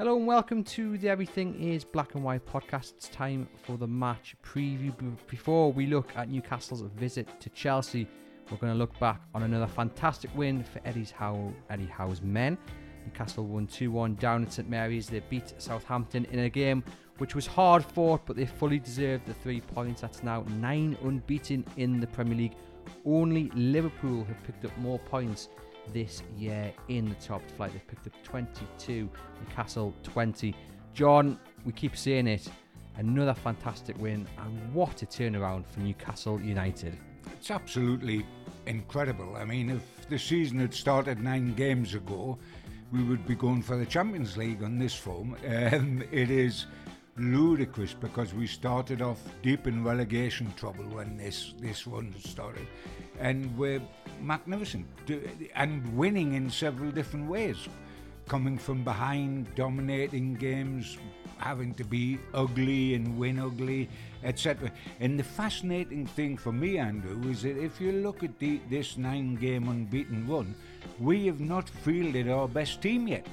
Hello and welcome to the Everything is Black and White podcast. It's time for the match preview. Before we look at Newcastle's visit to Chelsea, we're going to look back on another fantastic win for Eddie's Howe, Eddie Howe's men. Newcastle won 2 1 down at St Mary's. They beat Southampton in a game which was hard fought, but they fully deserved the three points. That's now nine unbeaten in the Premier League. Only Liverpool have picked up more points this year in the top flight. They've picked up 22, Newcastle 20. John, we keep seeing it, another fantastic win, and what a turnaround for Newcastle United. It's absolutely incredible. I mean, if the season had started nine games ago, we would be going for the Champions League on this form. Um, it is ludicrous because we started off deep in relegation trouble when this this run started, and we're magnificent and winning in several different ways, coming from behind, dominating games, having to be ugly and win ugly, etc. And the fascinating thing for me, Andrew, is that if you look at the, this nine-game unbeaten run, we have not fielded our best team yet,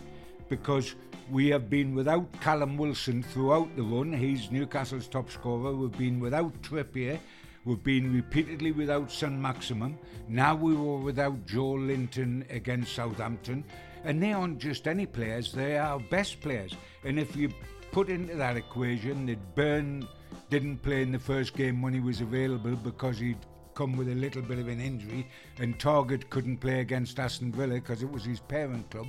because we have been without Callum Wilson throughout the run. He's Newcastle's top scorer. We've been without Trippier. We've been repeatedly without Saint-Maximin. Now we were without Joelinton against Southampton. And they aren't just any players, they are best players. And if you put into that equation that Burn didn't play in the first game when he was available because he'd come with a little bit of an injury, and Targett couldn't play against Aston Villa because it was his parent club.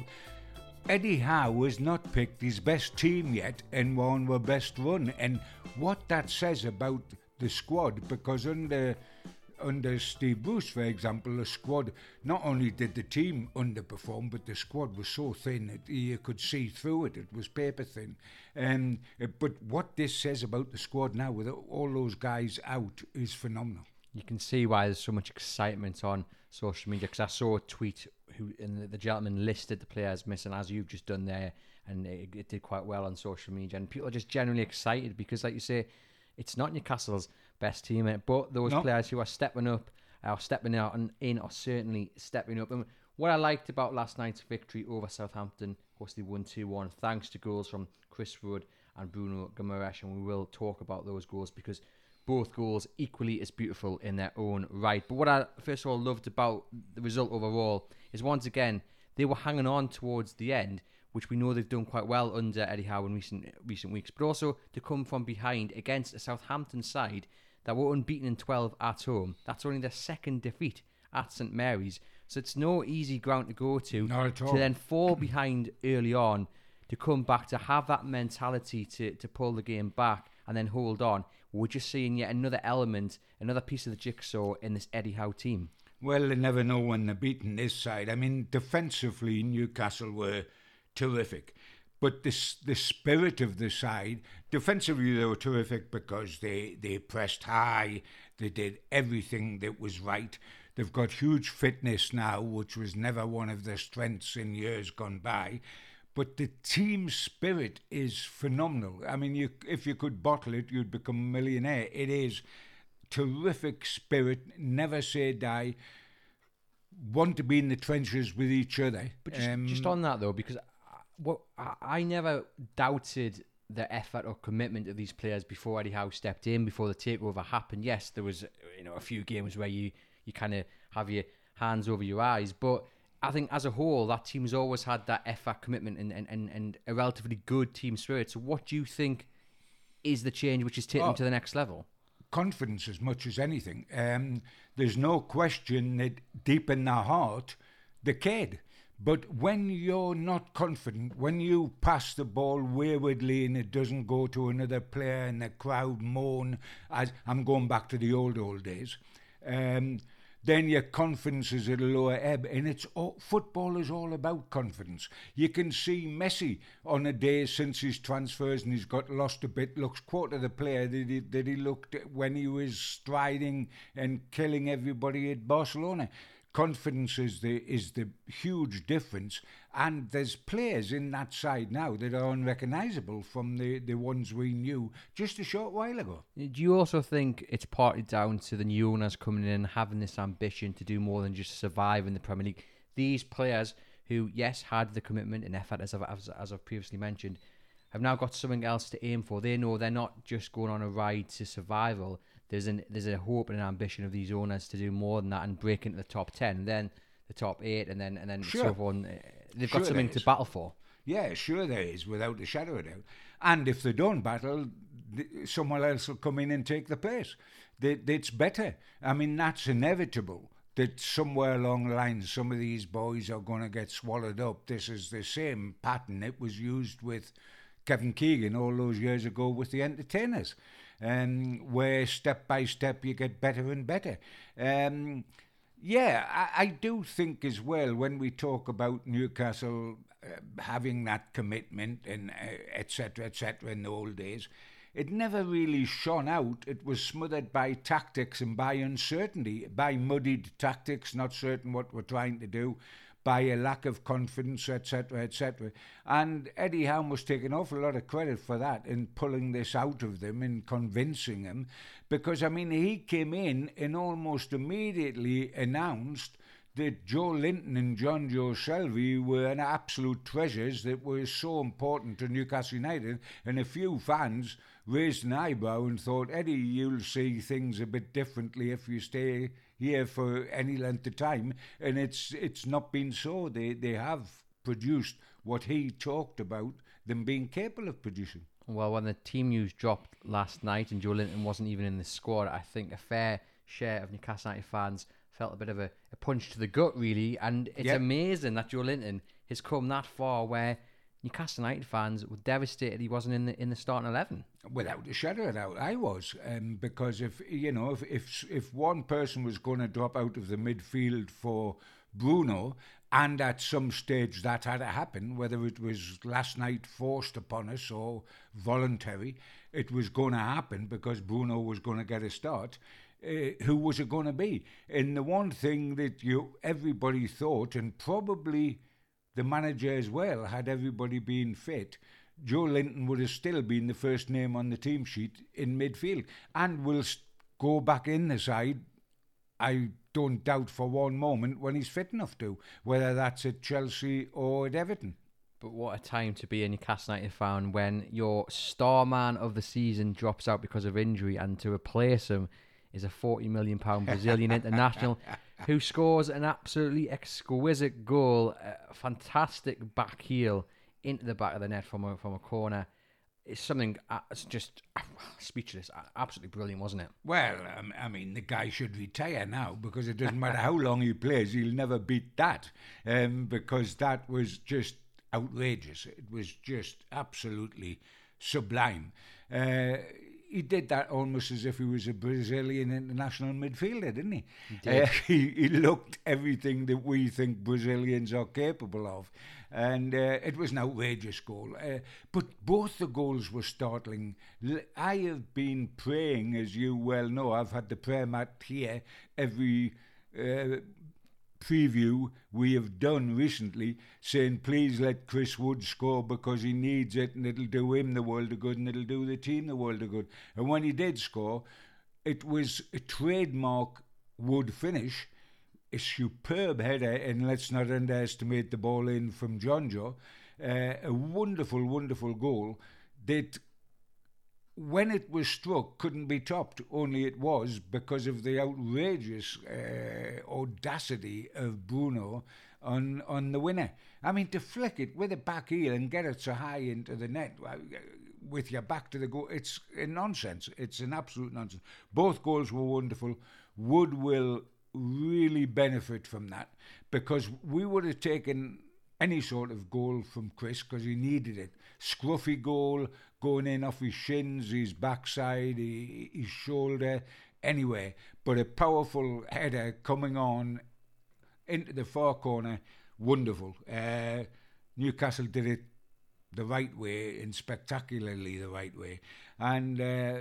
Eddie Howe has not picked his best team yet and won the best run. And what that says about the squad, because under under Steve Bruce, for example, the squad not only did the team underperform, but the squad was so thin that you could see through it. It was paper thin. Um, but what this says about the squad now, with all those guys out, is phenomenal. You can see why there's so much excitement on social media because I saw a tweet who and the, gentleman listed the players missing as you've just done there, and it, it, did quite well on social media. And people are just generally excited because, like you say, it's not Newcastle's best team, eh? but those nope. players who are stepping up, are stepping out and in, are certainly stepping up. And what I liked about last night's victory over Southampton, of course, they won 2 1 thanks to goals from Chris Wood and Bruno Guimaraes, and we will talk about those goals because both goals equally as beautiful in their own right. But what I first of all loved about the result overall is once again they were hanging on towards the end, which we know they've done quite well under Eddie Howe in recent recent weeks. But also to come from behind against a Southampton side that were unbeaten in 12 at home. That's only their second defeat at St Mary's, so it's no easy ground to go to. Not at all. To then fall behind early on, to come back, to have that mentality to to pull the game back and then hold on. We're just seeing yet another element, another piece of the jigsaw in this Eddie Howe team. Well, they never know when they're beating this side. I mean, defensively, Newcastle were terrific. But this the spirit of the side, defensively they were terrific because they, they pressed high, they did everything that was right. They've got huge fitness now, which was never one of their strengths in years gone by. But the team spirit is phenomenal. I mean, you, if you could bottle it, you'd become a millionaire. It is terrific spirit, never say die, want to be in the trenches with each other. But just, um, just on that though, because What I, never doubted the effort or commitment of these players before Eddie Howe stepped in, before the takeover happened. Yes, there was you know a few games where you you kind of have your hands over your eyes, but I think as a whole, that team's always had that effort, commitment, and, and, and, a relatively good team spirit. So, what do you think is the change which is taking them to the next level? confidence as much as anything. Um, there's no question that deep in their heart, they cared. But when you're not confident, when you pass the ball waywardly and it doesn't go to another player and the crowd moan, as I'm going back to the old old days, um, then your confidence is at a lower ebb. And it's all, football is all about confidence. You can see Messi on a day since his transfers and he's got lost a bit, looks quarter the player that he, that he looked when he was striding and killing everybody at Barcelona confidence is the is the huge difference and there's players in that side now that are unrecognisable from the, the ones we knew just a short while ago. Do you also think it's partly down to the new owners coming in and having this ambition to do more than just survive in the Premier League? These players who, yes, had the commitment and effort, as I've, as, as I've previously mentioned, have now got something else to aim for. They know they're not just going on a ride to survival. There's an there's a hope and an ambition of these owners to do more than that and break into the top ten, then the top eight, and then and then Sure. so forth. Uh, They've Sure got something to battle for. Yeah, sure there is, without a shadow of a doubt. And if they don't battle, someone else will come in and take the place. It's better. I mean, that's inevitable. That somewhere along the line, some of these boys are going to get swallowed up. This is the same pattern that was used with Kevin Keegan all those years ago with the entertainers, um, where step by step you get better and better. Um, yeah, I, I do think as well when we talk about Newcastle uh, having that commitment and etc. Uh, etc. Et in the old days, it never really shone out. It was smothered by tactics and by uncertainty, by muddied tactics, not certain what we're trying to do, by a lack of confidence, etc., etc. And Eddie Howe must take an awful lot of credit for that in pulling this out of them and convincing them, because I mean he came in and almost immediately announced that Joelinton and Jonjo Shelvey were an absolute treasures that were so important to Newcastle United, and a few fans raised an eyebrow and thought, Eddie, you'll see things a bit differently if you stay here for any length of time. And it's it's not been so. They they have produced what he talked about them being capable of producing. Well, when the team news dropped last night and Joelinton wasn't even in the squad, I think a fair share of Newcastle United fans felt a bit of a, a punch to the gut, really. And it's Yep. amazing that Joelinton has come that far where Newcastle United fans were devastated he wasn't in the in the starting eleven. Without a shadow of doubt, I was um, because if you know if if if one person was going to drop out of the midfield for Bruno, and at some stage that had to happen, whether it was last night forced upon us or voluntary, it was going to happen because Bruno was going to get a start. Uh, who was it going to be? And the one thing that you everybody thought, and probably the manager as well, had everybody been fit, Joelinton would have still been the first name on the team sheet in midfield and will go back in the side. I don't doubt for one moment when he's fit enough to, whether that's at Chelsea or at Everton. But what a time to be a Newcastle United fan when your star man of the season drops out because of injury, and to replace him is a forty million pound Brazilian international who scores an absolutely exquisite goal, a fantastic back heel into the back of the net from a from a corner. It's something. uh, It's just uh, speechless. Absolutely brilliant, wasn't it? Well, um, I mean, the guy should retire now because it doesn't matter how long he plays, he'll never beat that. Um, because that was just outrageous. It was just absolutely sublime. Uh, he did that almost as if he was a Brazilian international midfielder, didn't he? did. Uh, he, he looked everything that we think Brazilians are capable of. And uh, it was an outrageous goal. Uh, but both the goals were startling. I have been praying, as you well know, I've had the prayer mat here every uh, preview we have done recently saying please let Chris Wood score because he needs it and it'll do him the world of good and it'll do the team the world of good. And when he did score, it was a trademark Wood finish, a superb header, and let's not underestimate the ball in from Jonjo. Uh, a wonderful, wonderful goal that when it was struck, couldn't be topped. Only it was because of the outrageous uh, audacity of Bruno on on the winner. I mean, to flick it with a back heel and get it so high into the net uh, with your back to the goal, it's nonsense. It's an absolute nonsense. Both goals were wonderful. Wood will really benefit from that because we would have taken any sort of goal from Chris because he needed it. Scruffy goal going in off his shins, his backside, his shoulder, anyway. But a powerful header coming on into the far corner, wonderful. Uh, Newcastle did it the right way and spectacularly the right way. And uh,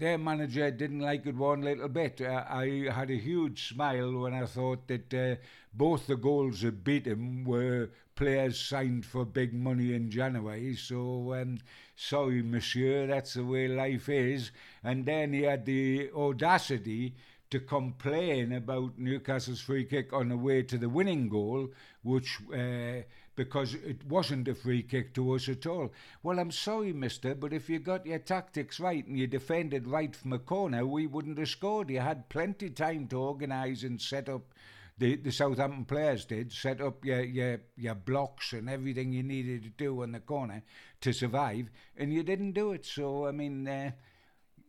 their manager didn't like it one little bit. Uh, I had a huge smile when I thought that uh, both the goals that beat him were players signed for big money in January. So, um, sorry, monsieur, that's the way life is. And then he had the audacity to complain about Newcastle's free kick on the way to the winning goal, which uh, because it wasn't a free kick to us at all. Well, I'm sorry, mister, but if you got your tactics right and you defended right from a corner, we wouldn't have scored. You had plenty time to organise and set up. The, the Southampton players did set up your, your your blocks and everything you needed to do on the corner to survive, and you didn't do it. So I mean, uh,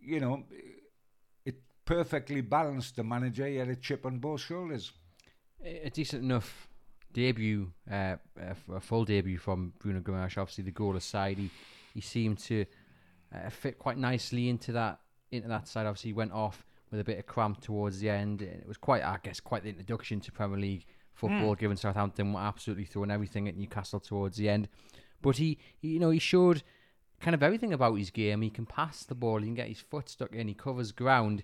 you know, it perfectly balanced, the manager. He had a chip on both shoulders. A decent enough debut, uh, a full debut from Bruno Guimaraes. Obviously, the goal aside, he, he seemed to uh, fit quite nicely into that into that side. Obviously, he went off with a bit of cramp towards the end. It was quite, I guess, quite the introduction to Premier League football, mm. given Southampton were absolutely throwing everything at Newcastle towards the end. But he, he, you know, he showed kind of everything about his game. He can pass the ball, he can get his foot stuck in, he covers ground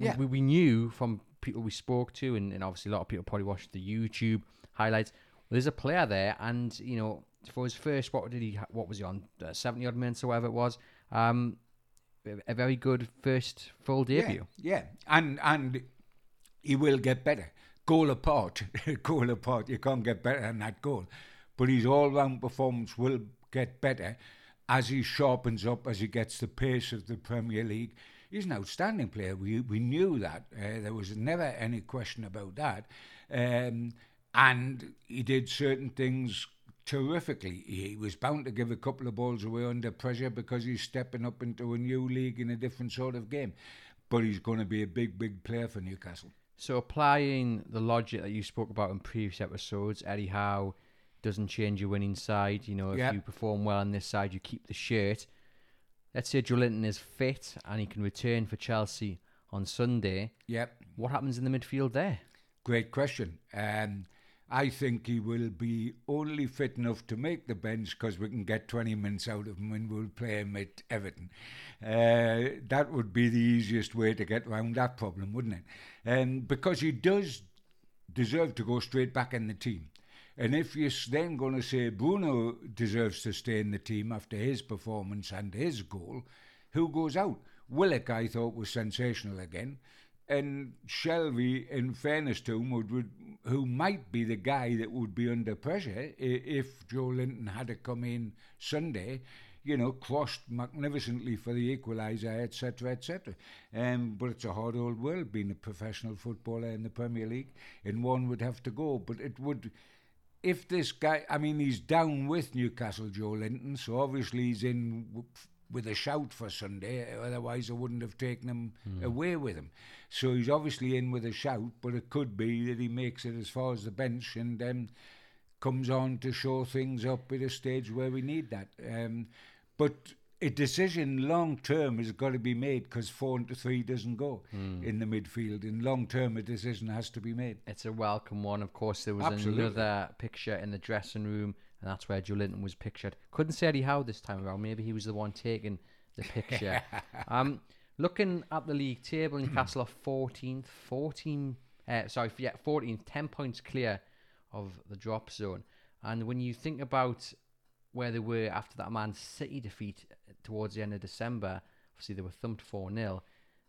yeah. we, we knew from people we spoke to, and, and obviously a lot of people probably watched the YouTube highlights. Well, there's a player there, and you know, for his first, what did he? What was he on? Uh, Seventy odd minutes or whatever it was. Um, a very good first full debut. Yeah, yeah. and and he will get better. Goal apart, goal apart. You can't get better than that goal, but his all-round performance will get better as he sharpens up, as he gets the pace of the Premier League he's an outstanding player. We we knew that. Uh, there was never any question about that. Um, and he did certain things terrifically. He was bound to give a couple of balls away under pressure because he's stepping up into a new league in a different sort of game. But he's going to be a big, big player for Newcastle. So applying the logic that you spoke about in previous episodes, Eddie Howe doesn't change your winning side. You know, if yep. you perform well on this side, you keep the shirt let's say Joelinton is fit and he can return for Chelsea on Sunday. Yep. What happens in the midfield there? Great question. Um, I think he will be only fit enough to make the bench because we can get 20 minutes out of him and we'll play him at Everton. Uh, that would be the easiest way to get around that problem, wouldn't it? And because he does deserve to go straight back in the team. And if you're then going to say Bruno deserves to stay in the team after his performance and his goal, who goes out? Willock, I thought, was sensational again. And Shelvey, in fairness to him, would, would, who might be the guy that would be under pressure if Joelinton had to come in Sunday, you know, crossed magnificently for the equaliser, etc., etc. Um, but it's a hard old world being a professional footballer in the Premier League, and one would have to go. But it would if this guy, I mean, he's down with Newcastle, Joelinton, so obviously he's in with a shout for Sunday. Otherwise, I wouldn't have taken him mm. away with him. So he's obviously in with a shout, but it could be that he makes it as far as the bench and um, comes on to show things up at a stage where we need that. Um, but a decision long term has got to be made because four into three doesn't go mm. in the midfield. In long term, a decision has to be made. It's a welcome one. Of course, there was Absolutely. another picture in the dressing room, and that's where Joelinton was pictured. Couldn't say Eddie Howe this time around. Maybe he was the one taking the picture. um, looking at the league table, Newcastle are 14th, 14, uh, sorry, yeah, 14th, 10 points clear of the drop zone. And when you think about where they were after that Man City defeat towards the end of December, obviously they were thumped 4 0.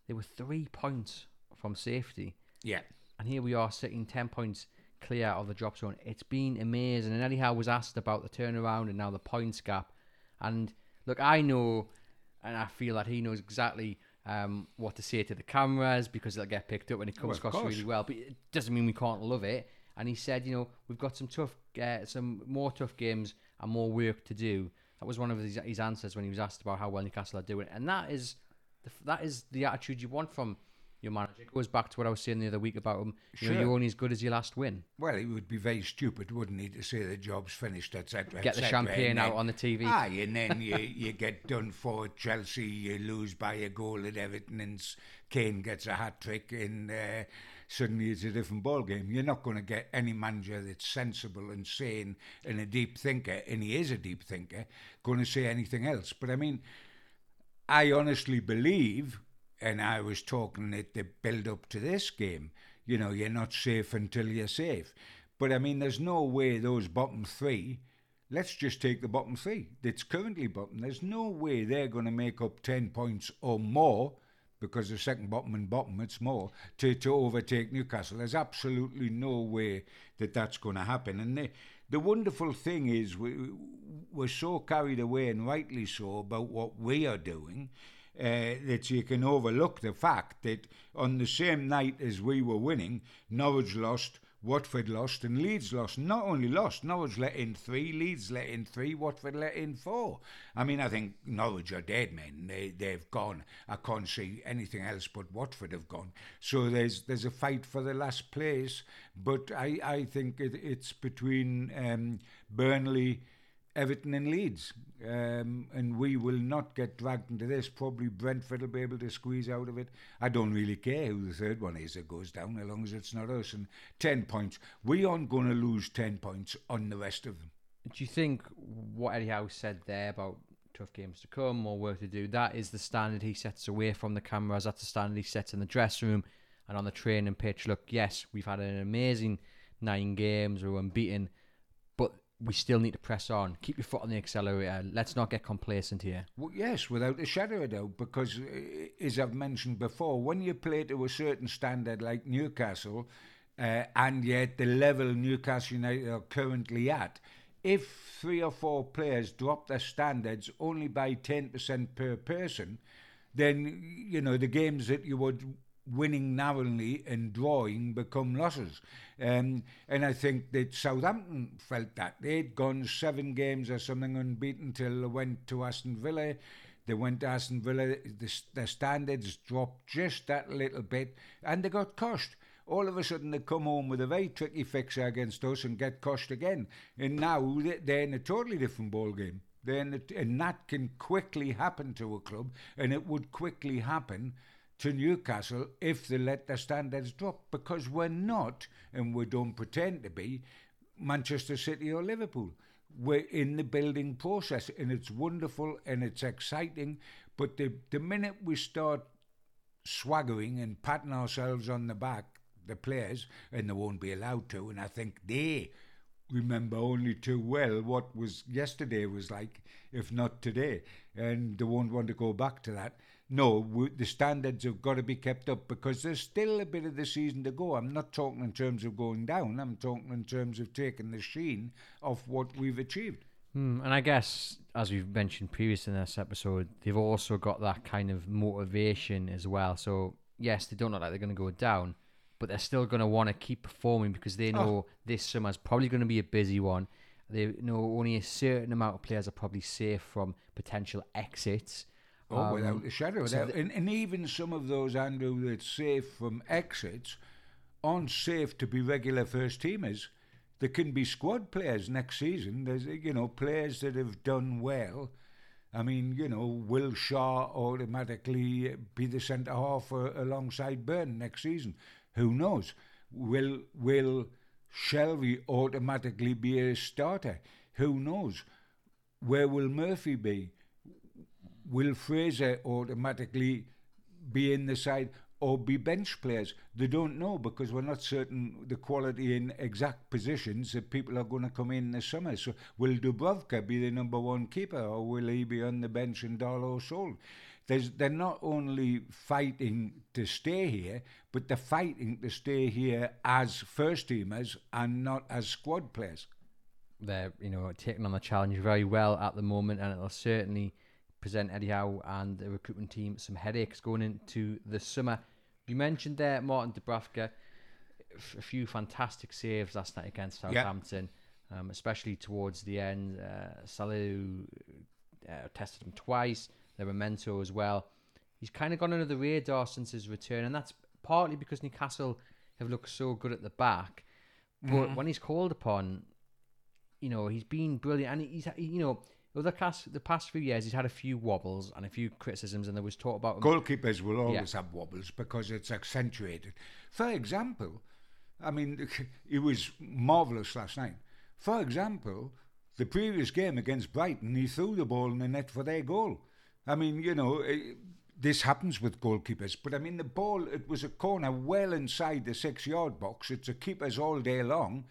They were three points from safety. Yeah. And here we are sitting 10 points clear of the drop zone. It's been amazing. And Eddie Howe was asked about the turnaround and now the points gap. And look, I know and I feel that he knows exactly um, what to say to the cameras because it'll get picked up when it comes well, across really well. But it doesn't mean we can't love it. And he said, you know, we've got some tough, uh, some more tough games and more work to do. That was one of his, his answers when he was asked about how well Newcastle are doing, and that is the, that is the attitude you want from. It goes back to what I was saying the other week about him. You sure. know, you're only as good as your last win. Well, it would be very stupid, wouldn't he, to say the job's finished, etc. Get the champagne out on the TV. Ah, and then you, you get done for Chelsea, you lose by a goal at Everton, and Kane gets a hat trick, and uh, suddenly it's a different ball game. You're not going to get any manager that's sensible and sane and a deep thinker, and he is a deep thinker, going to say anything else. But I mean, I honestly believe, and I was talking at the build up to this game, you know, you're not safe until you're safe. But I mean, there's no way those bottom three. Let's just take the bottom three that's currently bottom. There's no way they're going to make up 10 points or more because the second bottom and bottom, it's more, to, to overtake Newcastle. There's absolutely no way that that's going to happen. And the, the wonderful thing is we, we're so carried away, and rightly so, about what we are doing. Uh, that you can overlook the fact that on the same night as we were winning, Norwich lost, Watford lost and Leeds lost. Not only lost, Norwich let in three, Leeds let in three, Watford let in four. I mean, I think Norwich are dead men. They they've gone. I can't see anything else but Watford have gone. So there's there's a fight for the last place, but I I think it, it's between um, Burnley. Everton and Leeds, um, and we will not get dragged into this. Probably Brentford will be able to squeeze out of it. I don't really care who the third one is that goes down, as long as it's not us. And ten points, we aren't going to lose ten points on the rest of them. Do you think what Eddie Howe said there about tough games to come, more work to do, that is the standard he sets away from the cameras? That's the standard he sets in the dressing room and on the training pitch. Look, yes, we've had an amazing nine games, we were unbeaten we still need to press on. Keep your foot on the accelerator. Let's not get complacent here. Well, yes, without a shadow of doubt, because uh, as I've mentioned before, when you play to a certain standard like Newcastle, uh, and yet the level Newcastle United are currently at, if three or four players drop their standards only by 10% per person, then, you know, the games that you would winning narrowly and drawing become losses. Um, and I think that Southampton felt that. They'd gone seven games or something unbeaten till they went to Aston Villa. They went to Aston Villa, the, their standards dropped just that little bit, and they got crushed. All of a sudden, they come home with a very tricky fixture against us and get crushed again. And now they're in a totally different ball game. Then and that can quickly happen to a club, and it would quickly happen to Newcastle if they let their standards drop because we're not, and we don't pretend to be, Manchester City or Liverpool. We're in the building process and it's wonderful and it's exciting. But the, the minute we start swaggering and patting ourselves on the back, the players, and they won't be allowed to, and I think they remember only too well what was yesterday was like, if not today, and they won't want to go back to that no, the standards have got to be kept up because there's still a bit of the season to go. I'm not talking in terms of going down, I'm talking in terms of taking the sheen off what we've achieved. Mm, and I guess, as we've mentioned previously in this episode, they've also got that kind of motivation as well. So, yes, they don't look like they're going to go down, but they're still going to want to keep performing because they know oh. this summer's probably going to be a busy one. They know only a certain amount of players are probably safe from potential exits. Oh, um, without a shadow of so doubt. And, and even some of those, Andrew, that's safe from exits aren't safe to be regular first teamers. There can be squad players next season. There's, you know, players that have done well. I mean, you know, will Schär automatically be the centre half alongside Burn next season? Who knows? Will will Shelvey automatically be a starter? Who knows? Where will Murphy be? will Fraser automatically be in the side or be bench players? They don't know because we're not certain the quality in exact positions that people are going to come in this summer. So will Dubravka be the number one keeper or will he be on the bench and Darlow sold? There's, they're not only fighting to stay here, but they're fighting to stay here as first teamers and not as squad players. They're, you know, taking on the challenge very well at the moment, and it'll certainly present Eddie Howe and the recruitment team some headaches going into the summer. You mentioned there Martin Dubravka, a few fantastic saves last night against Southampton, yeah. um, especially towards the end. Uh, Salisu uh, tested him twice. There were Mento as well. He's kind of gone under the radar since his return, and that's partly because Newcastle have looked so good at the back. But mm-hmm. when he's called upon, you know, he's been brilliant, and he's you know over the past the past few years, he's had a few wobbles and a few criticisms, and there was talk about goalkeepers will always yeah. have wobbles because it's accentuated. For example, I mean, he was marvelous last night. For example, the previous game against Brighton, he threw the ball in the net for their goal. I mean, you know, eh, this happens with goalkeepers, but I mean, the ball, it was a corner well inside the six yard box. It's a keeper's all day long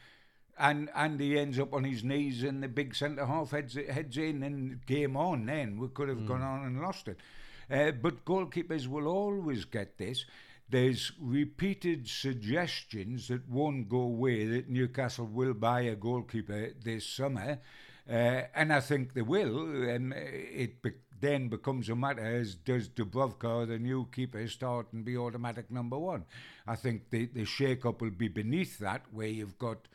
and and he ends up on his knees and the big centre half heads heads in and game on then we could have mm. gone on and lost it Uh, but goalkeepers will always get this. There's repeated suggestions that won't go away that Newcastle will buy a goalkeeper this summer. Uh, and I think they will. And it be- then becomes a matter as does Dubravka, the new keeper, start and be automatic number one? I think the, the shake up will be beneath that, where you've got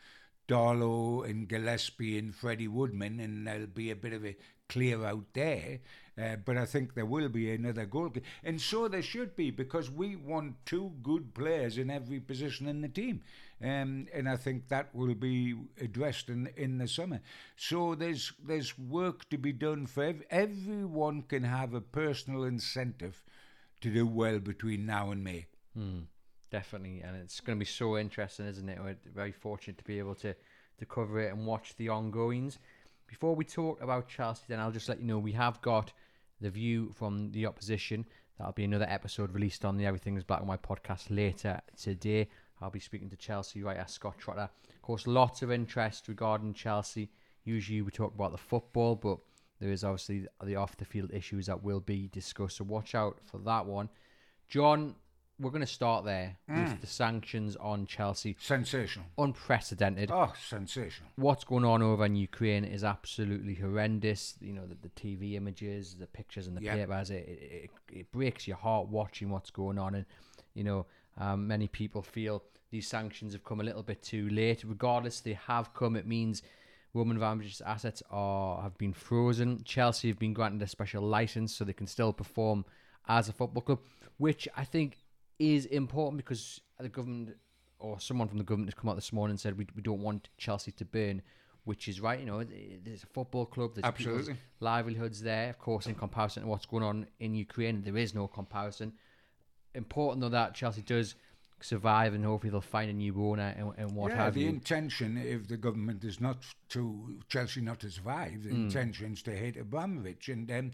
Darlow and Gillespie and Freddie Woodman, and there'll be a bit of a clear out there. Uh, but I think there will be another goalkeeper. And so there should be, because we want two good players in every position in the team. Um, and I think that will be addressed in, in the summer. So there's there's work to be done for ev- everyone can have a personal incentive to do well between now and May. Hmm, definitely, and it's going to be so interesting, isn't it? We're very fortunate to be able to to cover it and watch the ongoings. Before we talk about Chelsea, then I'll just let you know we have got the view from the opposition. That'll be another episode released on the Everything's Black and White podcast later today. I'll be speaking to Chelsea writer Scott Trotter. Of course, lots of interest regarding Chelsea. Usually we talk about the football, but there is obviously the off the field issues that will be discussed. So watch out for that one. John, we're going to start there mm. with the sanctions on Chelsea. Sensational. Unprecedented. Oh, sensational. What's going on over in Ukraine is absolutely horrendous. You know, the, the TV images, the pictures in the Yeah. papers, it, it, it breaks your heart watching what's going on. And, you know, um, many people feel these sanctions have come a little bit too late. Regardless, they have come. It means Roman Abramovich's assets are have been frozen. Chelsea have been granted a special license so they can still perform as a football club, which I think is important because the government or someone from the government has come out this morning and said we, we don't want Chelsea to burn, which is right. You know, there's a football club, there's Absolutely. livelihoods there. Of course, in comparison to what's going on in Ukraine, there is no comparison. Important though that Chelsea does survive and hopefully they'll find a new owner and, and what yeah, have the you. intention, if the government is not to Chelsea not to survive, the intention is to hit Abramovich, and um,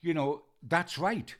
you know that's right.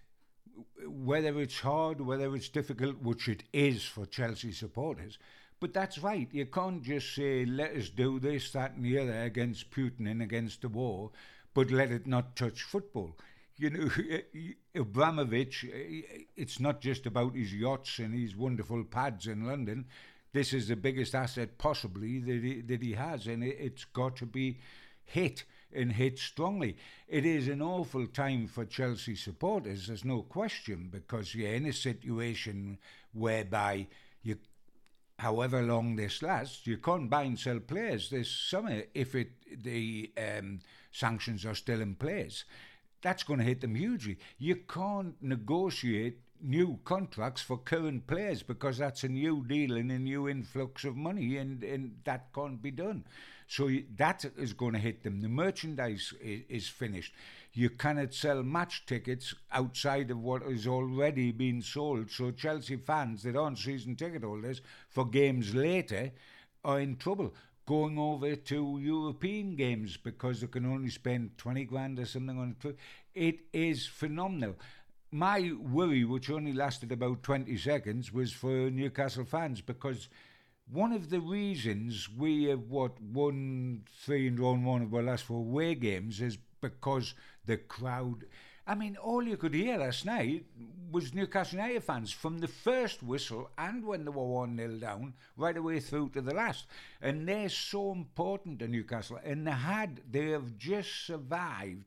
Whether it's hard, whether it's difficult, which it is for Chelsea supporters, but that's right. You can't just say let us do this, that, and the other against Putin and against the war, but let it not touch football. You know, eh, Abramovich, eh, eh, it's not just about his yachts and his wonderful pads in London. This is the biggest asset possibly that he, that he has, and it, it's got to be hit and hit strongly. It is an awful time for Chelsea supporters, there's no question, because you're in a situation whereby you however long this lasts, you can't buy and sell players this summer if it the um, sanctions are still in place. That's going to hit them hugely. You can't negotiate new contracts for current players because that's a new deal and a new influx of money, and, and that can't be done. So that is going to hit them. The merchandise is, is finished. You cannot sell match tickets outside of what has already been sold. So Chelsea fans that aren't season ticket holders for games later are in trouble going over to European games because they can only spend 20 grand or something on a trip. It is phenomenal. My worry, which only lasted about 20 seconds, was for Newcastle fans because one of the reasons we have what won three and drawn one of our last four away games is because the crowd. I mean, all you could hear last night was Newcastle United fans from the first whistle and when they were 1 0 down, right away through to the last. And they're so important to Newcastle. And they had, they have just survived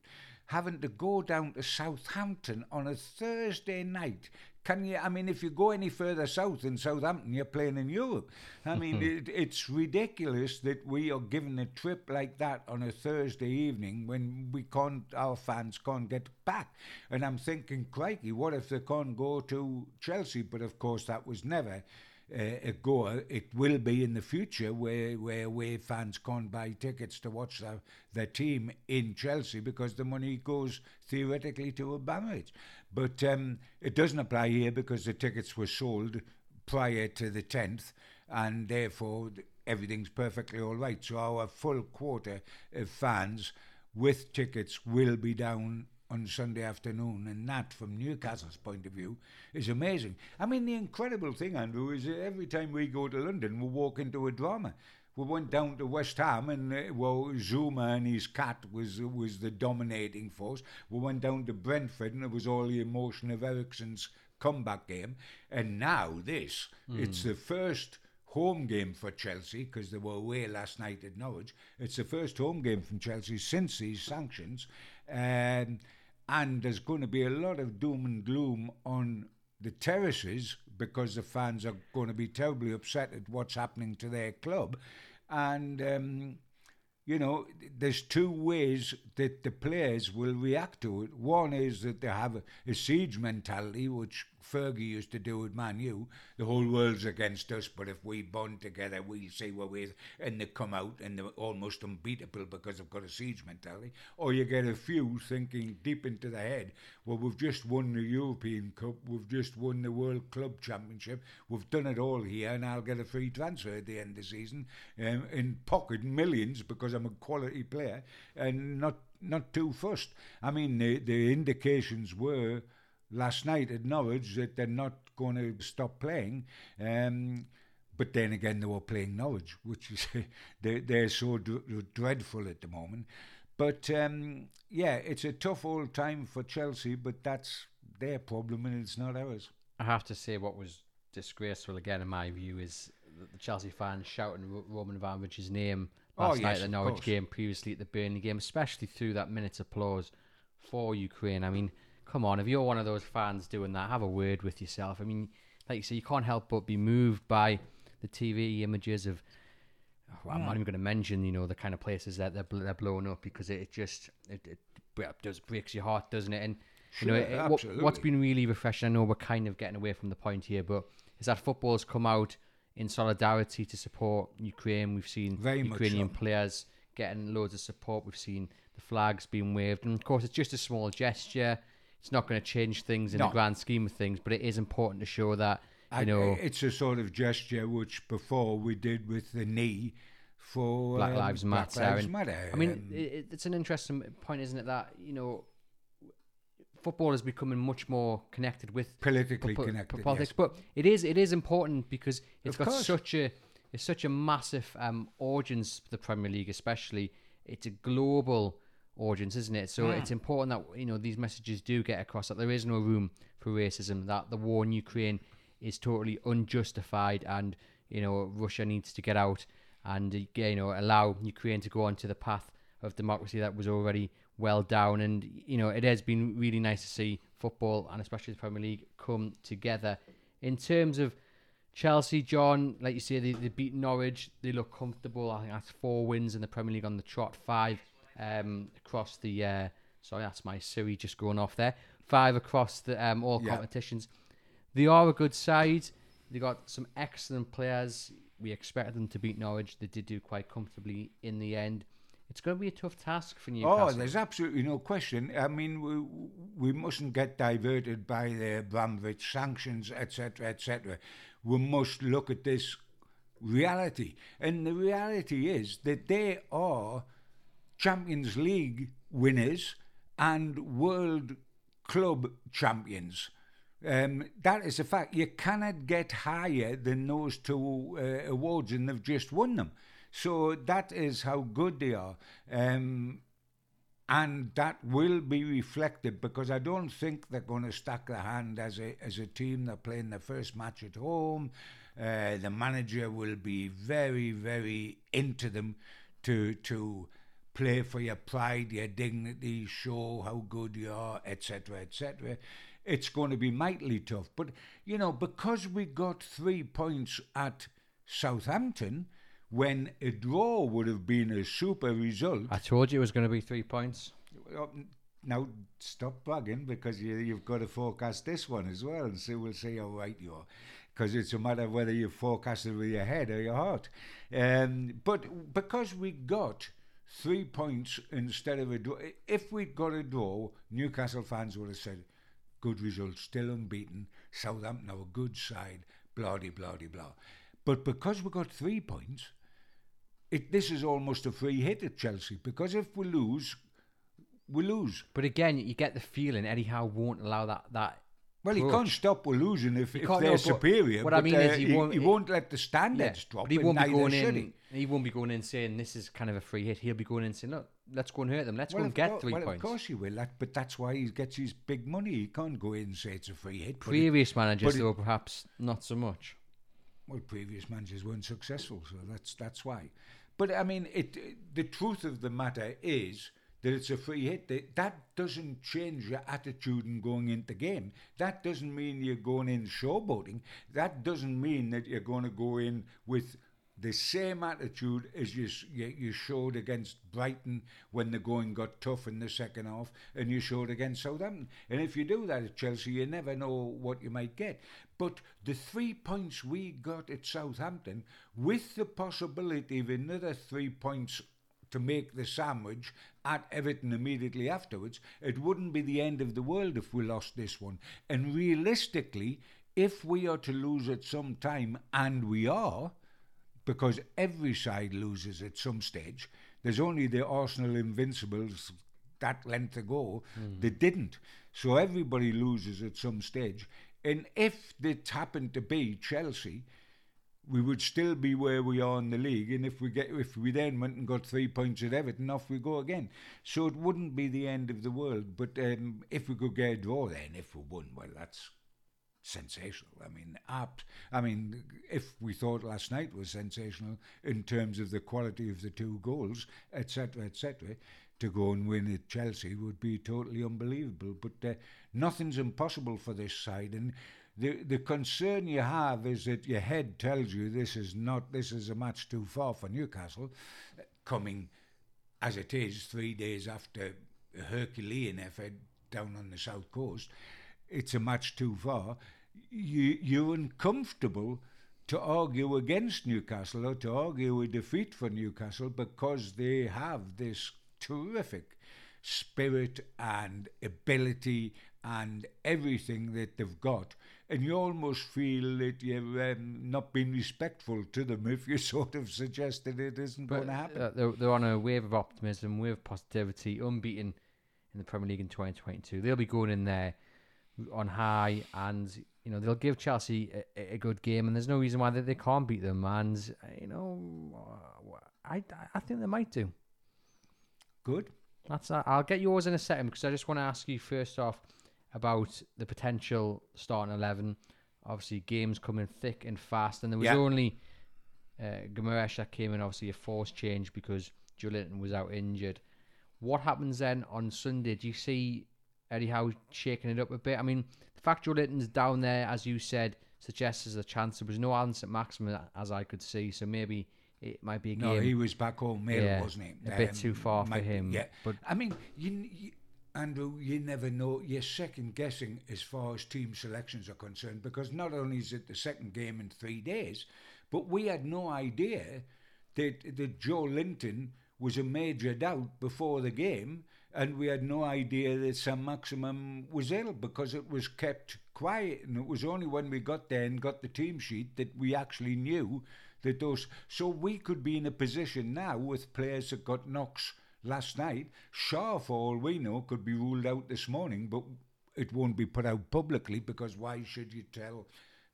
having to go down to Southampton on a Thursday night. Can you? I mean, if you go any further south in Southampton, you're playing in Europe. I mean, it, it's ridiculous that we are given a trip like that on a Thursday evening when we can't, our fans can't get back. And I'm thinking, crikey, what if they can't go to Chelsea? But of course, that was never uh, a goer. It will be in the future where where away fans can't buy tickets to watch their, their team in Chelsea because the money goes theoretically to a Abramovich. But um, it doesn't apply here because the tickets were sold prior to the 10th and therefore everything's perfectly all right. So our full quota of fans with tickets will be down on Sunday afternoon, and that, from Newcastle's point of view, is amazing. I mean, the incredible thing, Andrew, is that every time we go to London, we walk into a drama. We went down to West Ham, and uh, well, Zouma and his cat was was the dominating force. We went down to Brentford, and it was all the emotion of Eriksen's comeback game. And now this, it's the first home game for Chelsea because they were away last night at Norwich. It's the first home game from Chelsea since these sanctions, um, and there's going to be a lot of doom and gloom on the terraces because the fans are going to be terribly upset at what's happening to their club, and. Um, you know, there's two ways that the players will react to it. One is that they have a, a siege mentality, which Fergie used to do with Man U. The whole world's against us, but if we bond together, we'll see where we're. and they come out and they're almost unbeatable because they've got a siege mentality. Or you get a few thinking deep into the head, well, we've just won the European Cup, we've just won the World Club Championship, we've done it all here, and I'll get a free transfer at the end of the season um, in pocket millions because I'm a quality player and not not too fussed. I mean, the, the indications were last night at Norwich that they're not going to stop playing. Um, but then again, they were playing Norwich, which is they're, they're so d- dreadful at the moment. But um, yeah, it's a tough old time for Chelsea, but that's their problem and it's not ours. I have to say, what was disgraceful again, in my view, is the Chelsea fans shouting Ro- Roman Abramovich's name Oh, last night at the Norwich game, previously at the Burnley game, especially through that minute's applause for Ukraine. I mean, come on, if you're one of those fans doing that, have a word with yourself. I mean, like you say, you can't help but be moved by the TV images of. well, I'm not even going to mention, you know, the kind of places that they're, they're blowing up because it, it just it, it does breaks your heart, doesn't it? And you know, it, it- what's been really refreshing. I know we're kind of getting away from the point here, but is that football's come out in solidarity to support Ukraine. We've seen Very Ukrainian so. players getting loads of support. We've seen the flags being waved, and of course, it's just a small gesture. It's not going to change things in No. the grand scheme of things, but it is important to show that you I- know it's a sort of gesture which before we did with the knee for Black um, Lives Black Matter. Lives and- Matter. I mean, um, it, it- it's an interesting point, isn't it? That you know, football is becoming much more connected with politically po- po- connected. politics, yes. but it is it is important because it's Of got course. such a it's such a massive um, audience, the Premier League especially. It's a global audience, isn't it? So Mm. it's important that you know these messages do get across that there is no room for racism, that the war in Ukraine is totally unjustified, and you know Russia needs to get out and uh, you know allow Ukraine to go onto the path of democracy that was already well down. And you know it has been really nice to see football and especially the Premier League come together. In terms of Chelsea, John, like you say, they, they beat Norwich. They look comfortable. I think that's four wins in the Premier League on the trot. Five um, across the. Uh, sorry, that's my Siri just going off there. Five across the um, all Yeah. competitions. They are a good side. They got some excellent players. We expected them to beat Norwich. They did do quite comfortably in the end. It's going to be a tough task for Newcastle. Oh, there's absolutely no question. I mean, we we mustn't get diverted by the Abramovich sanctions, etc., etc. We must look at this reality, and the reality is that they are Champions League winners and World Club champions. Um, that is a fact. You cannot get higher than those two uh, awards, and they've just won them. So that is how good they are. Um, and that will be reflected because I don't think they're going to stack the hand as a as a team. They're playing their first match at home. Uh, the manager will be very very into them to to play for your pride, your dignity, show how good you are, etc., etc. It's going to be mightily tough. But you know, because we got three points at Southampton, when a draw would have been a super result. I told you it was going to be three points. Uh, Now stop bragging because you, you've got to forecast this one as well, and see we'll see how right you are, because it's a matter of whether you forecast it with your head or your heart. Um, but because we got three points instead of a draw, if we'd got a draw, Newcastle fans would have said, "Good result, still unbeaten. Southampton are a good side." Blah de blah de blah. But because we got three points, it, this is almost a free hit at Chelsea because if we lose, we lose. But again, you get the feeling Eddie Howe won't allow that that Well, he can't stop with losing if, if they're no, superior. what I mean uh, is he he, won't- he won't let the standards drop. but he won't be going in. he. Won't be going in saying this is kind of a free hit. He'll be going in saying, "Look, let's go and hurt them. Let's Well, go and get three well, points." of course he will. That, but that's why he gets his big money. He can't go in and say it's a free hit. But it- Previous managers, it- though, perhaps not so much. well, previous managers weren't successful, so that's that's why. But I mean, it. The truth of the matter is that it's a free hit. That, doesn't change your attitude in going into game. That doesn't mean you're going in showboating. That doesn't mean that you're going to go in with the same attitude as you you showed against Brighton when the going got tough in the second half, and you showed against Southampton. And if you do that at Chelsea, you never know what you might get. But the three points we got at Southampton, with the possibility of another three points to make the sandwich at Everton immediately afterwards, it wouldn't be the end of the world if we lost this one. And realistically, if we are to lose at some time, and we are, because every side loses at some stage. There's only the Arsenal Invincibles that length ago hmm. that didn't. So everybody loses at some stage. And if it happened to be Chelsea, we would still be where we are in the league. And if we get if we then went and got three points at Everton, off we go again. So it wouldn't be the end of the world. But um, if we could get a draw then, if we won, well that's sensational. I mean, up. I mean, if we thought last night was sensational in terms of the quality of the two goals, etc., etc., to go and win at Chelsea would be totally unbelievable. But uh, nothing's impossible for this side, and the the concern you have is that your head tells you this is not this is a match too far for Newcastle, uh, coming as it is three days after a Herculean effort down on the south coast. It's a match too far. You you're uncomfortable to argue against Newcastle or to argue a defeat for Newcastle because they have this terrific spirit and ability and everything that they've got. And you almost feel that you've um, not been respectful to them if you sort of suggest that it isn't going to happen. uh, they're, they're on a wave of optimism, wave of positivity, unbeaten in the Premier League in 2022. They'll be going in there on high, and you know they'll give Chelsea a, a good game, and there's no reason why they, they can't beat them. And uh, you know, uh, I I think they might do. Good. That's uh, I'll get yours in a second because I just want to ask you first off about the potential starting eleven. Obviously, games coming thick and fast, and there was Yeah. only uh, that came in. Obviously, a forced change because Joelinton was out injured. What happens then on Sunday? Do you see Eddie Howe shaking it up a bit? I mean, the fact Joelinton's down there, as you said, suggests there's a chance. There was no Allan Saint-Maximin as I could see, so maybe it might be a No, game. he was back home male, Yeah, wasn't he? a bit too far for might be, him, Yeah, but- I mean, you, you, Andrew, you never know. You're second guessing as far as team selections are concerned because not only is it the second game in three days, but we had no idea that that Joelinton was a major doubt before the game, and we had no idea that Saint-Maximin was ill because it was kept quiet, and it was only when we got there and got the team sheet that we actually knew that those. So we could be in a position now with players that got knocks last night. Schär, for all we know, could be ruled out this morning, but it won't be put out publicly because why should you tell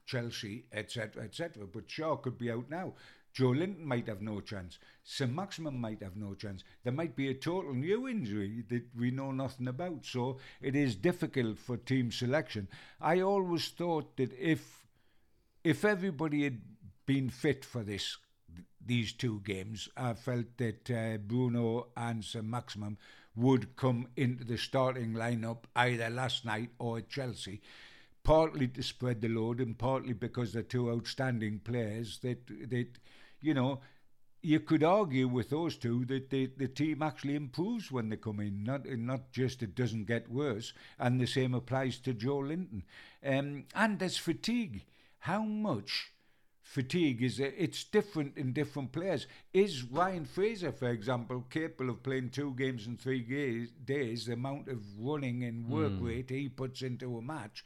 Chelsea, etc., etc.? But Schär could be out now. Joelinton might have no chance. Saint-Maximin might have no chance. There might be a total new injury that we know nothing about. So it is difficult for team selection. I always thought that if if everybody had been fit for this these two games, I felt that uh, Bruno and Saint-Maximin would come into the starting lineup either last night or at Chelsea, partly to spread the load and partly because they're two outstanding players that that you know you could argue with those two that the, the team actually improves when they come in, not not just it doesn't get worse. And the same applies to Joelinton. Um, and there's fatigue. How much fatigue is? It's different in different players. Is Ryan Fraser, for example, capable of playing two games in three days? The amount of running and hmm. work rate he puts into a match,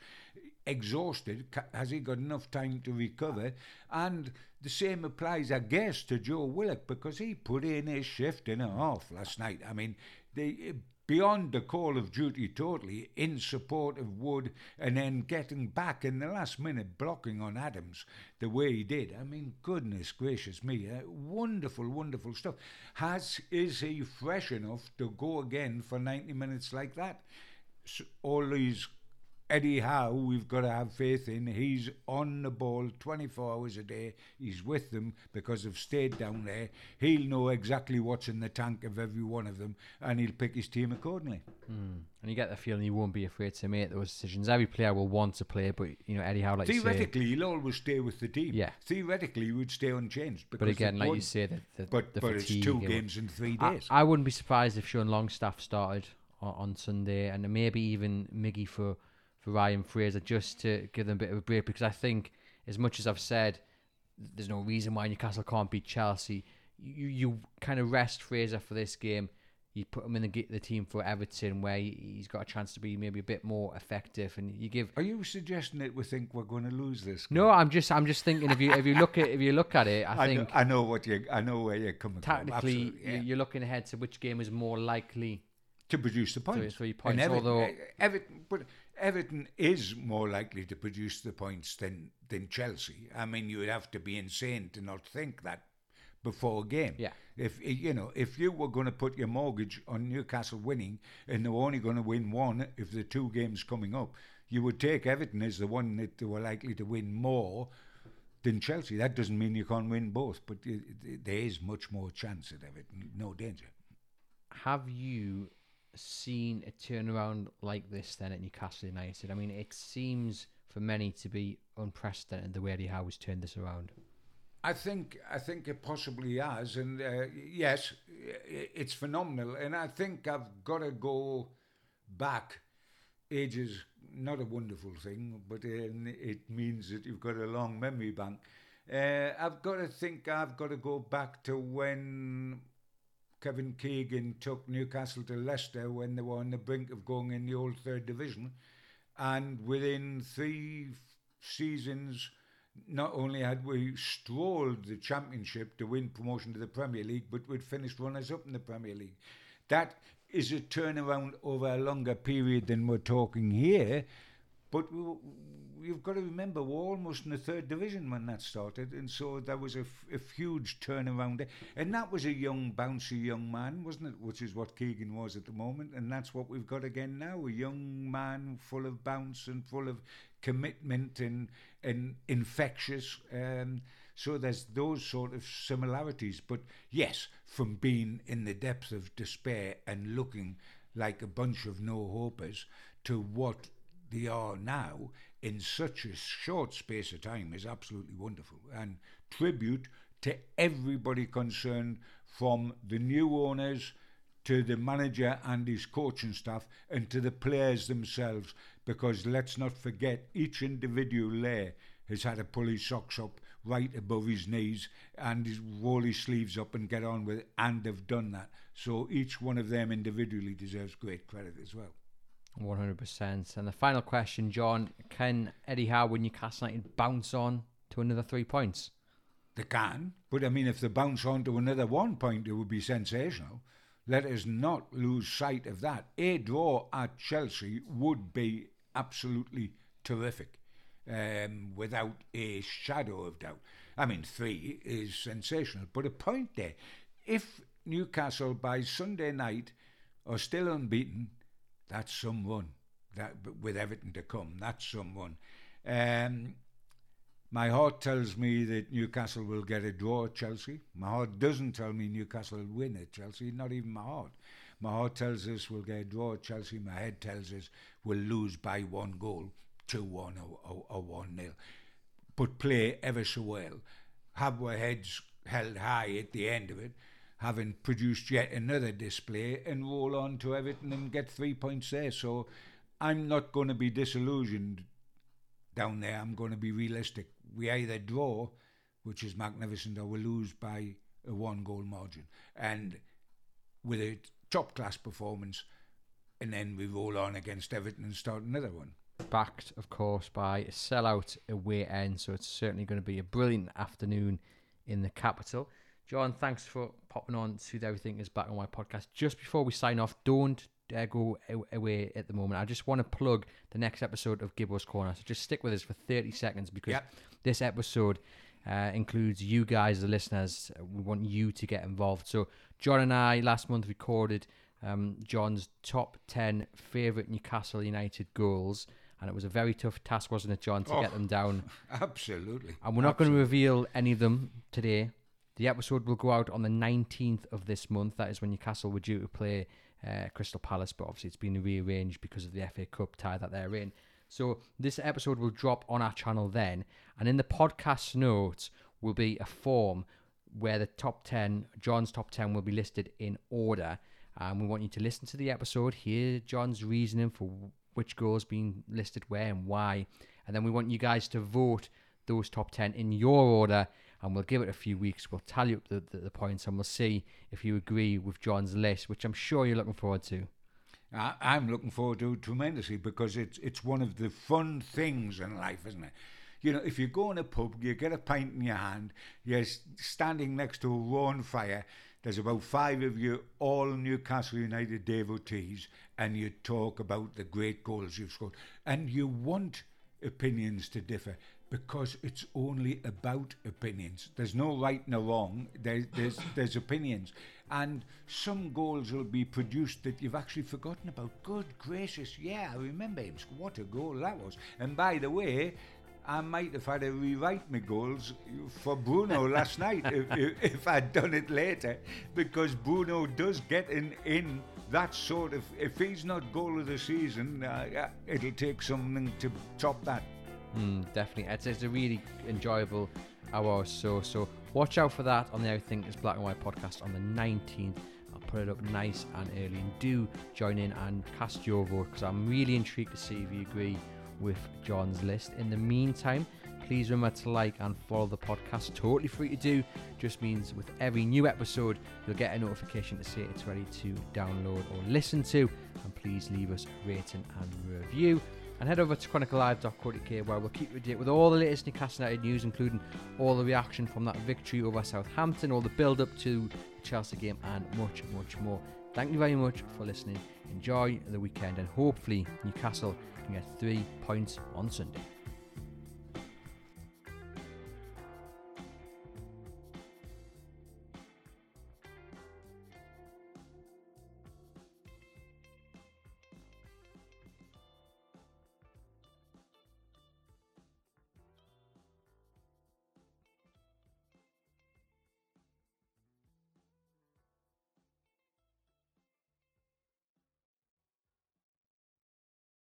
exhausted. Has he got enough time to recover? And the same applies, I guess, to Joe Willock because he put in his shift and a half last night. I mean, they beyond the call of duty totally in support of Wood and then getting back in the last minute blocking on Adams the way he did. I mean, goodness gracious me, uh, wonderful, wonderful stuff. Has is he fresh enough to go again for 90 minutes like that? So all these Eddie Howe, we've got to have faith in. He's on the ball 24 hours a day. He's with them because they've stayed down there. He'll know exactly what's in the tank of every one of them and he'll pick his team accordingly. Mm. And you get the feeling he won't be afraid to make those decisions. Every player will want to play, but you know Eddie Howe, like theoretically, say, he'll always stay with the team. Yeah, theoretically, he would stay unchanged. But again, like you say, that the, but the but it's two games in three days. I, I, wouldn't be surprised if Sean Longstaff started on, on Sunday, and maybe even Miggy for for Ryan Fraser just to give them a bit of a break because I think, as much as I've said, there's no reason why Newcastle can't beat Chelsea. You you kind of rest Fraser for this game. You put him in the the team for Everton, where he's got a chance to be maybe a bit more effective, and you give. Are you suggesting that we think we're going to lose this? Game? No, I'm just I'm just thinking if you if you look at if you look at it, I, I think know, I know what you I know where you're coming tactically, from. Yeah. you're looking ahead to which game is more likely to produce the points. Three, three points, Everton, although eh, Everton, but Everton is more likely to produce the points than than Chelsea. I mean, you would have to be insane to not think that before a game. Yeah. If you know, if you were going to put your mortgage on Newcastle winning, and they're only going to win one if the two games coming up, you would take Everton as the one that they were likely to win more than Chelsea. That doesn't mean you can't win both, but uh, there is much more chance at Everton. No danger. Have you seen a turnaround like this then at Newcastle United? I mean, it seems for many to be unprecedented the way Eddie Howe has turned this around. I think I think it possibly has, and uh, yes, it's phenomenal. And I think I've got to go back. Age is not a wonderful thing, but uh, it means that you've got a long memory bank. Uh, I've got to think I've got to go back to when Kevin Keegan took Newcastle to Leicester when they were on the brink of going in the old third division. And within three seasons, not only had we strolled the championship to win promotion to the Premier League, but we'd finished runners up in the Premier League. That is a turnaround over a longer period than we're talking here. But we, you've got to remember, we're almost in the third division when that started, and so there was a, a huge turnaround there. And that was a young, bouncy young man, wasn't it? Which is what Keegan was at the moment, and that's what we've got again now: a young man full of bounce and full of commitment and and infectious. Um, so there's those sort of similarities. But yes, from being in the depths of despair and looking like a bunch of no hopers to what they are now in such a short space of time is absolutely wonderful. And tribute to everybody concerned, from the new owners to the manager and his coaching staff, and to the players themselves. Because let's not forget, each individual there has had to pull his socks up right above his knees and roll his sleeves up and get on with it, and have done that. So each one of them individually deserves great credit as well. 100%. And the final question, John can Eddie Howe with Newcastle United bounce on to another three points? They can, but I mean, if they bounce on to another one point, it would be sensational. Let us not lose sight of that. A draw at Chelsea would be absolutely terrific, um, without a shadow of doubt. I mean, three is sensational, but a point there. If Newcastle by Sunday night are still unbeaten, that's someone. That with everything to come, that's someone. Um, my heart tells me that Newcastle will get a draw at Chelsea. My heart doesn't tell me Newcastle will win at Chelsea. Not even my heart. My heart tells us we'll get a draw at Chelsea. My head tells us we'll lose by one goal, two one or, or, one nil. But play ever so well. Have our heads held high at the end of it having produced yet another display and roll on to Everton and get three points there. So I'm not going to be disillusioned down there. I'm going to be realistic. We either draw, which is magnificent, or we lose by a one goal margin. And with a top class performance, and then we roll on against Everton and start another one. Backed, of course, by a sellout away end, so it's certainly going to be a brilliant afternoon in the capital. John, thanks for popping on to the Everything is Black and White podcast. Just before we sign off, don't uh, go away at the moment, I just want to plug the next episode of Gibbo's Corner. So just stick with us for 30 seconds because Yep. this episode uh, includes you guys, the listeners. We want you to get involved. So John and I last month recorded um, John's top 10 favourite Newcastle United goals. And it was a very tough task, wasn't it, John, to Oh. get them down? Absolutely. And we're not going to reveal any of them today. The episode will go out on the 19th of this month. That is when Newcastle were due to play uh, Crystal Palace, but obviously it's been rearranged because of the FA Cup tie that they're in. So this episode will drop on our channel then. And in the podcast notes will be a form where the top 10, John's top 10, will be listed in order. And we want you to listen to the episode, hear John's reasoning for which goals being listed where and why. And then we want you guys to vote those top 10 in your order. And we'll give it a few weeks. We'll tally up the, the, the points and we'll see if you agree with John's list, which I'm sure you're looking forward to. I, I'm looking forward to it tremendously because it's it's one of the fun things in life, isn't it? You know, if you go in a pub, you get a pint in your hand, you're standing next to a roaring fire. There's about five of you, all Newcastle United devotees, and you talk about the great goals you've scored, and you want opinions to differ because it's only about opinions. There's no right and a wrong. There's there's there's opinions, and some goals will be produced that you've actually forgotten about. Good gracious, yeah, I remember him. What a goal that was! And by the way. I might have had to rewrite my goals for Bruno last night if, if, if I'd done it later, because Bruno does get in in that sort of. If he's not goal of the season, uh, it'll take something to top that. Mm, definitely. It's, it's a really enjoyable hour or so. So watch out for that on the Everything is Black and White podcast on the 19th. I'll put it up nice and early. And do join in and cast your vote because I'm really intrigued to see if you agree with John's list. In the meantime, please remember to like and follow the podcast. Totally free to do. Just means with every new episode, you'll get a notification to say it's ready to download or listen to. And please leave us a rating and review and head over to chroniclelive.co.uk where we'll keep you date with all the latest Newcastle United news, including all the reaction from that victory over Southampton, all the build up to the Chelsea game, and much, much more. Thank you very much for listening. Enjoy the weekend, and hopefully, Newcastle can get three points on Sunday.